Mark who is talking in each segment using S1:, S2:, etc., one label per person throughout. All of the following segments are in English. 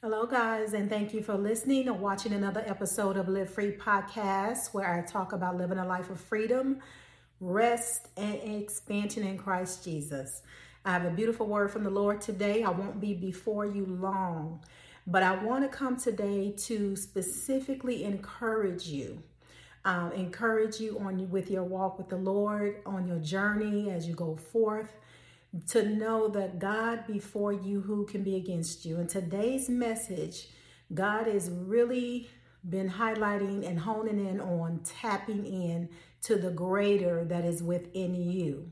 S1: Hello, guys, and thank you for listening or watching another episode of Live Free Podcast, where I talk about living a life of freedom, rest, and expansion in Christ Jesus. I have a beautiful word from the Lord today. I won't be before you long, but I want to come today to specifically encourage you. Um, encourage you on with your walk with the Lord, on your journey as you go forth to know that God before you, who can be against you? And today's message, God has really been highlighting and honing in on tapping in to the greater that is within you.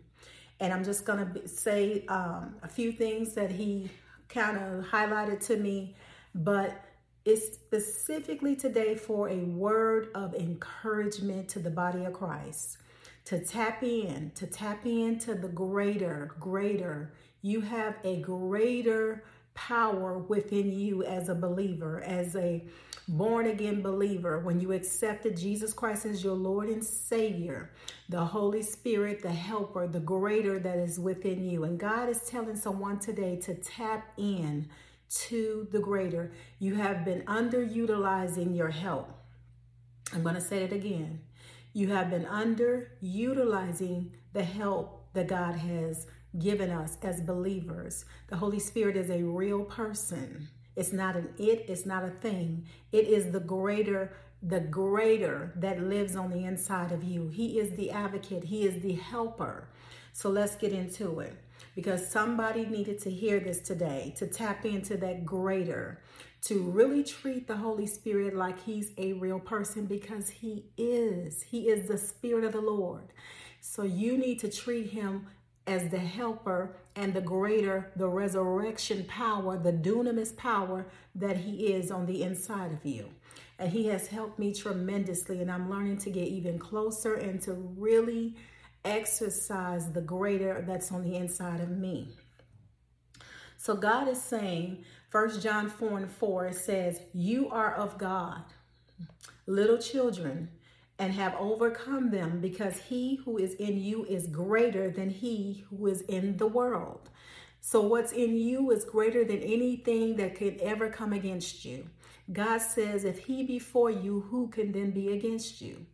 S1: And I'm just going to say um, a few things that he kind of highlighted to me, but it's specifically today for a word of encouragement to the body of Christ to tap in, to tap into the greater, greater. You have a greater power within you as a believer, as a born again believer. When you accepted Jesus Christ as your Lord and Savior, the Holy Spirit, the helper, the greater that is within you. And God is telling someone today to tap in to the greater. You have been underutilizing your help. I'm going to say it again. You have been underutilizing the help that God has given us as believers. The Holy Spirit is a real person. It's not an it, it's not a thing. It is the greater the greater that lives on the inside of you. He is the advocate, He is the helper. So let's get into it because somebody needed to hear this today to tap into that greater to really treat the Holy Spirit like he's a real person because he is. He is the Spirit of the Lord. So you need to treat him as the helper and the greater, the resurrection power, the dunamis power that he is on the inside of you. And he has helped me tremendously, and I'm learning to get even closer and to really exercise the greater that's on the inside of me. So God is saying, First John 4 and 4, it says, You are of God, little children, and have overcome them, because he who is in you is greater than he who is in the world. So, what's in you is greater than anything that could ever come against you. God says, If he be for you, who can then be against you?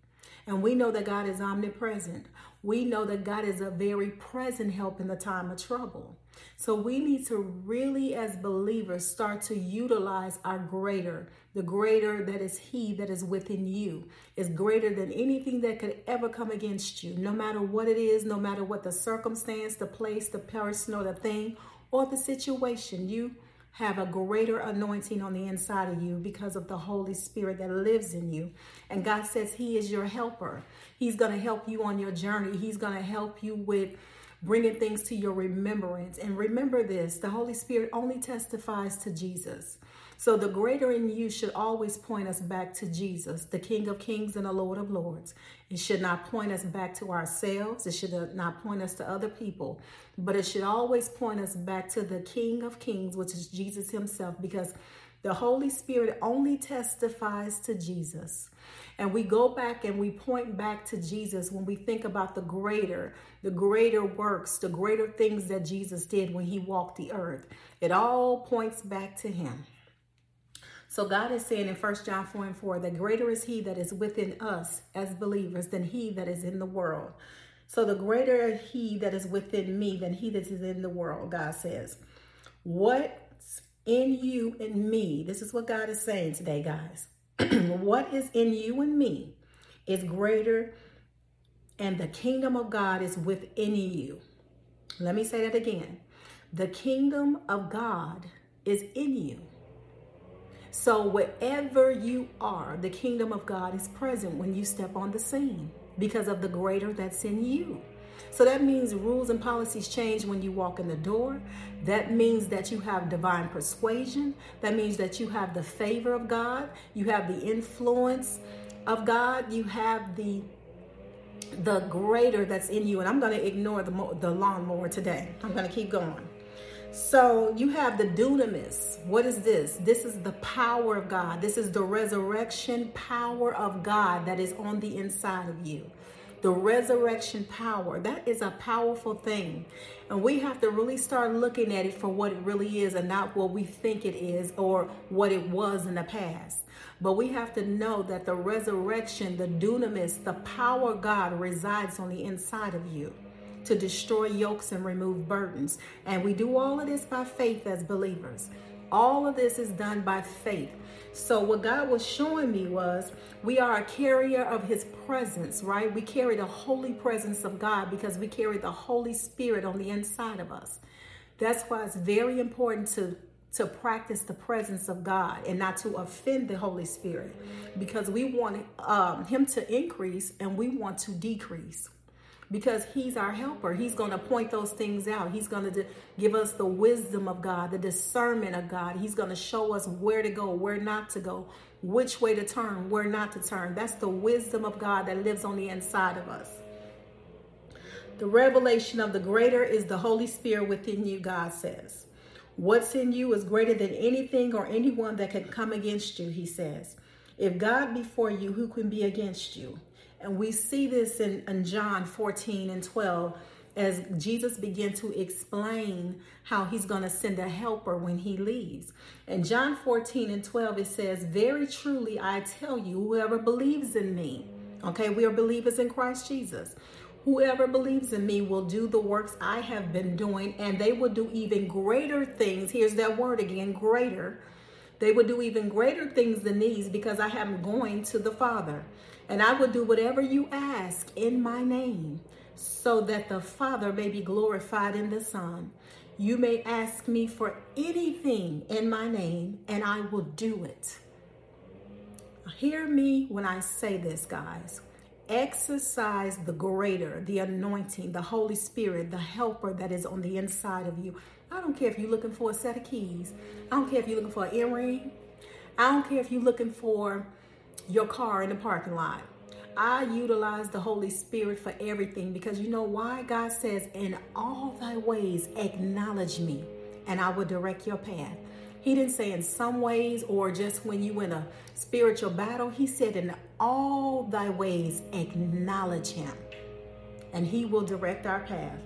S1: And we know that God is omnipresent. We know that God is a very present help in the time of trouble. So we need to really, as believers, start to utilize our greater. The greater that is He that is within you is greater than anything that could ever come against you, no matter what it is, no matter what the circumstance, the place, the person, or the thing, or the situation. You have a greater anointing on the inside of you because of the Holy Spirit that lives in you. And God says He is your helper. He's going to help you on your journey. He's going to help you with bringing things to your remembrance. And remember this the Holy Spirit only testifies to Jesus. So the greater in you should always point us back to Jesus, the King of Kings and the Lord of Lords. It should not point us back to ourselves. It should not point us to other people, but it should always point us back to the King of Kings, which is Jesus himself, because the Holy Spirit only testifies to Jesus. And we go back and we point back to Jesus when we think about the greater, the greater works, the greater things that Jesus did when he walked the earth. It all points back to him. So God is saying in 1 John 4 and 4 that greater is he that is within us as believers than he that is in the world. So the greater he that is within me than he that is in the world, God says. What's in you and me? This is what God is saying today, guys. what is in you and me is greater, and the kingdom of God is within you. Let me say that again. The kingdom of God is in you. So, wherever you are, the kingdom of God is present when you step on the scene because of the greater that's in you. So that means rules and policies change when you walk in the door. That means that you have divine persuasion. That means that you have the favor of God. You have the influence of God. You have the the greater that's in you. And I'm going to ignore the the lawnmower today. I'm going to keep going. So you have the dunamis. What is this? This is the power of God. This is the resurrection power of God that is on the inside of you. the resurrection power. That is a powerful thing. And we have to really start looking at it for what it really is and not what we think it is or what it was in the past. But we have to know that the resurrection, the dunamis, the power of God resides on the inside of you to destroy yokes and remove burdens. And we do all of this by faith as believers. All of this is done by faith. So, what God was showing me was we are a carrier of His presence, right? We carry the holy presence of God because we carry the Holy Spirit on the inside of us. That's why it's very important to to practice the presence of God and not to offend the Holy Spirit because we want um, Him to increase and we want to decrease because he's our helper. He's going to point those things out. He's going to give us the wisdom of God, the discernment of God. He's going to show us where to go, where not to go, which way to turn, where not to turn. That's the wisdom of God that lives on the inside of us. The revelation of the greater is the Holy Spirit within you, God says. What's in you is greater than anything or anyone that can come against you, he says. If God be for you, who can be against you? And we see this in, in John 14 and 12 as Jesus began to explain how he's going to send a helper when he leaves. In John 14 and 12, it says, Very truly I tell you, whoever believes in me, okay, we are believers in Christ Jesus. Whoever believes in me will do the works I have been doing, and they will do even greater things. Here's that word again greater. They will do even greater things than these because I am going to the Father. And I will do whatever you ask in my name, so that the Father may be glorified in the Son. You may ask me for anything in my name, and I will do it. Hear me when I say this, guys. Exercise the greater, the anointing, the Holy Spirit, the helper that is on the inside of you. I don't care if you're looking for a set of keys. I don't care if you're looking for an earring. I don't care if you're looking for your car in the parking lot. I utilize the Holy Spirit for everything because you know why? God says, In all thy ways, acknowledge me, and I will direct your path. He didn't say in some ways or just when you in a spiritual battle. He said, In all thy ways, acknowledge him, and he will direct our path.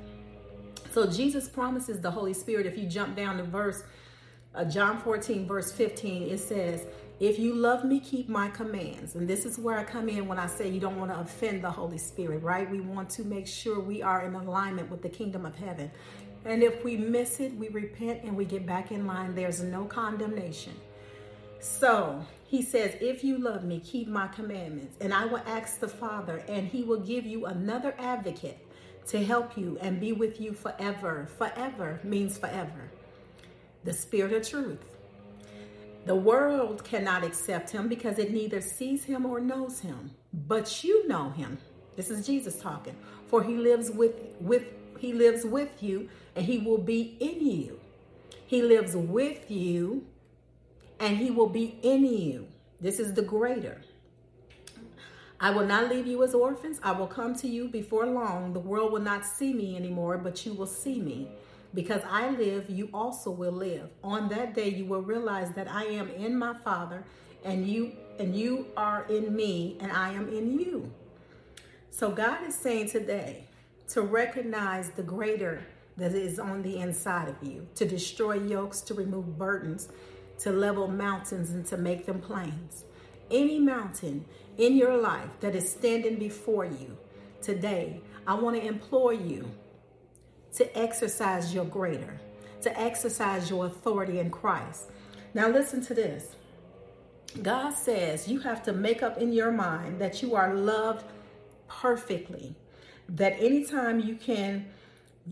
S1: So Jesus promises the Holy Spirit. If you jump down to verse uh, John 14, verse 15, it says, if you love me, keep my commands. And this is where I come in when I say you don't want to offend the Holy Spirit, right? We want to make sure we are in alignment with the kingdom of heaven. And if we miss it, we repent and we get back in line. There's no condemnation. So he says, If you love me, keep my commandments. And I will ask the Father, and he will give you another advocate to help you and be with you forever. Forever means forever. The Spirit of truth the world cannot accept him because it neither sees him or knows him. But you know him. This is Jesus talking. For he lives with with he lives with you and he will be in you. He lives with you and he will be in you. This is the greater. I will not leave you as orphans. I will come to you before long. The world will not see me anymore, but you will see me. Because I live, you also will live. On that day you will realize that I am in my Father and you and you are in me and I am in you. So God is saying today to recognize the greater that is on the inside of you, to destroy yokes, to remove burdens, to level mountains and to make them plains. Any mountain in your life that is standing before you today, I want to implore you to exercise your greater, to exercise your authority in Christ. Now, listen to this. God says you have to make up in your mind that you are loved perfectly. That anytime you can,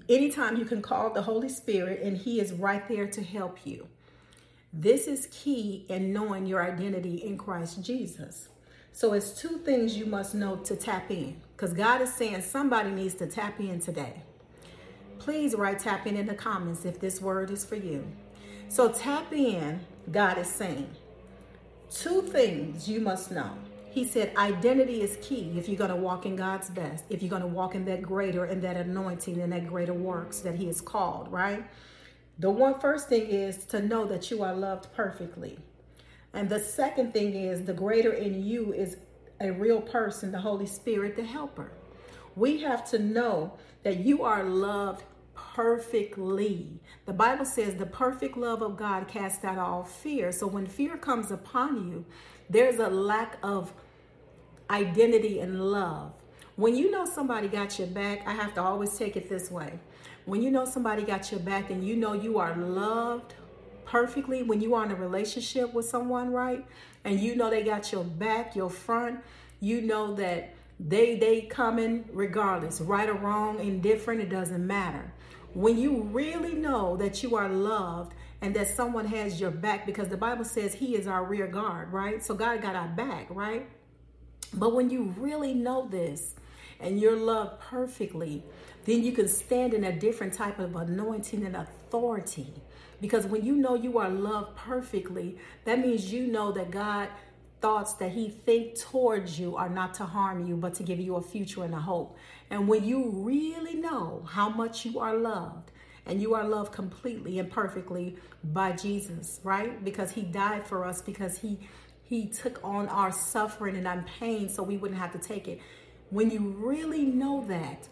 S1: anytime you can call the Holy Spirit and He is right there to help you. This is key in knowing your identity in Christ Jesus. So it's two things you must know to tap in. Because God is saying somebody needs to tap in today please write tap in in the comments if this word is for you. So tap in, God is saying. Two things you must know. He said identity is key if you're going to walk in God's best, if you're going to walk in that greater and that anointing and that greater works that he has called, right? The one first thing is to know that you are loved perfectly. And the second thing is the greater in you is a real person, the Holy Spirit, the helper. We have to know that you are loved perfectly. The Bible says the perfect love of God casts out all fear. So when fear comes upon you, there's a lack of identity and love. When you know somebody got your back, I have to always take it this way. When you know somebody got your back and you know you are loved perfectly, when you are in a relationship with someone, right? And you know they got your back, your front, you know that they they coming regardless, right or wrong, indifferent, it doesn't matter. When you really know that you are loved and that someone has your back, because the Bible says He is our rear guard, right? So God got our back, right? But when you really know this and you're loved perfectly, then you can stand in a different type of anointing and authority. Because when you know you are loved perfectly, that means you know that God thoughts that he think towards you are not to harm you but to give you a future and a hope. And when you really know how much you are loved and you are loved completely and perfectly by jesus right? Because he died for us because he he took on our suffering and our pain so we wouldn't have to take it. When you really know that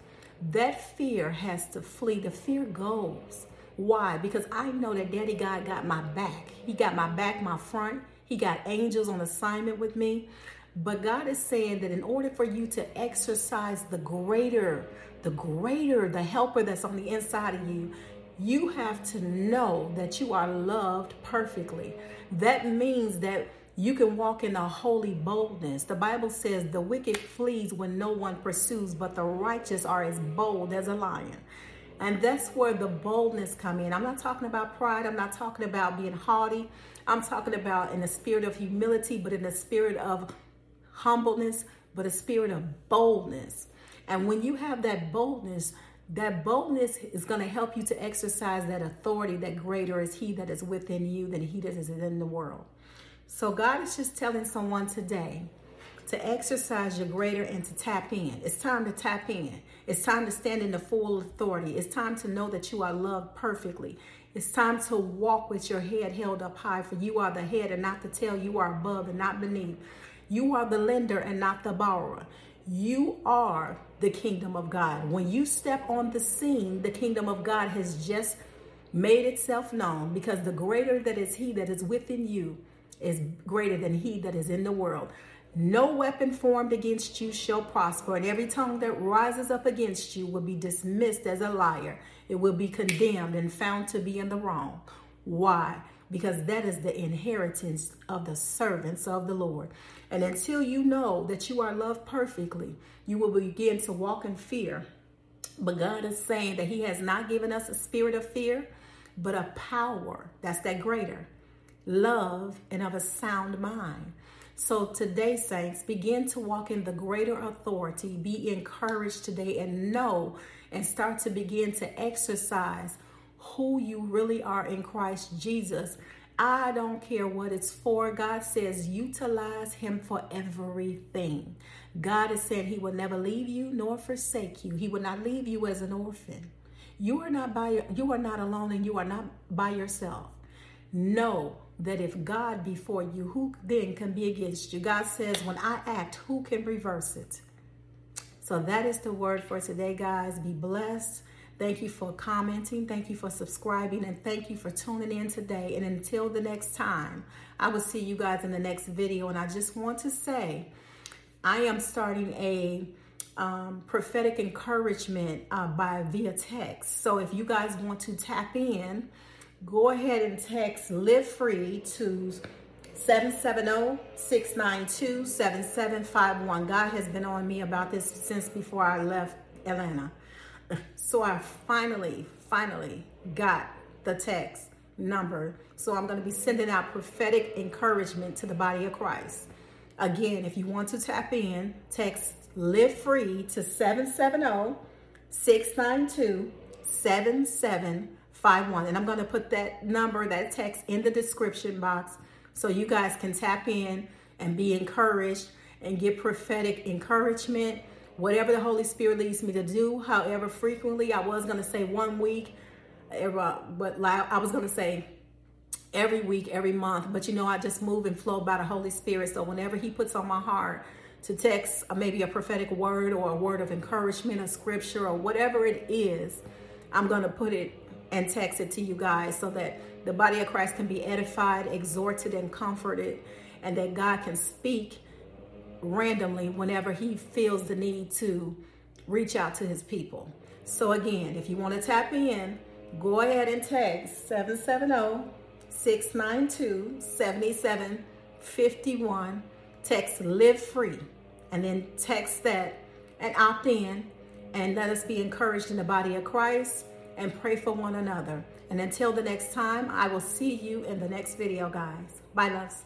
S1: that fear has to flee. The fear goes. Why? Because i know that daddy god got my back. He got my back my front he got angels on assignment with me. But God is saying that in order for you to exercise the greater, the greater, the helper that's on the inside of you, you have to know that you are loved perfectly. That means that you can walk in a holy boldness. The Bible says the wicked flees when no one pursues, but the righteous are as bold as a lion. And that's where the boldness come in. I'm not talking about pride. I'm not talking about being haughty. I'm talking about in the spirit of humility, but in the spirit of humbleness, but a spirit of boldness. And when you have that boldness, that boldness is going to help you to exercise that authority that greater is he that is within you than he that is in the world. So God is just telling someone today to exercise your greater and to tap in. It's time to tap in. It's time to stand in the full authority. It's time to know that you are loved perfectly. It's time to walk with your head held up high, for you are the head and not the tail. You are above and not beneath. You are the lender and not the borrower. You are the kingdom of God. When you step on the scene, the kingdom of God has just made itself known because the greater that is He that is within you is greater than He that is in the world. No weapon formed against you shall prosper, and every tongue that rises up against you will be dismissed as a liar. It will be condemned and found to be in the wrong. Why? Because that is the inheritance of the servants of the Lord. And until you know that you are loved perfectly, you will begin to walk in fear. But God is saying that He has not given us a spirit of fear, but a power that's that greater love and of a sound mind. So today, saints, begin to walk in the greater authority. Be encouraged today and know and start to begin to exercise who you really are in Christ Jesus. I don't care what it's for. God says utilize him for everything. God is saying he will never leave you nor forsake you. He will not leave you as an orphan. You are not by you are not alone and you are not by yourself. Know that if God be for you, who then can be against you? God says, when I act, who can reverse it? So that is the word for today, guys. Be blessed. Thank you for commenting. Thank you for subscribing. And thank you for tuning in today. And until the next time, I will see you guys in the next video. And I just want to say, I am starting a um, prophetic encouragement uh, by via text. So if you guys want to tap in, go ahead and text live free to 770-692-7751 god has been on me about this since before i left atlanta. So i finally finally got the text number. So i'm going to be sending out prophetic encouragement to the body of christ. Again if you want to tap in text live free to 770 692 7751 51. And I'm going to put that number, that text in the description box so you guys can tap in and be encouraged and get prophetic encouragement. Whatever the Holy Spirit leads me to do, however frequently, I was going to say one week, but I was going to say every week, every month. But you know, I just move and flow by the Holy Spirit. So whenever He puts on my heart to text uh, maybe a prophetic word or a word of encouragement, a scripture, or whatever it is, I'm going to put it and text it to you guys so that the body of Christ can be edified, exhorted, and comforted, and that God can speak randomly whenever He feels the need to reach out to His people. So, again, if you want to tap in, go ahead and text 770 692 7751. Text live free and then text that and opt in and let us be encouraged in the body of Christ and pray for one another. And until the next time, I will see you in the next video, guys. Bye, loves.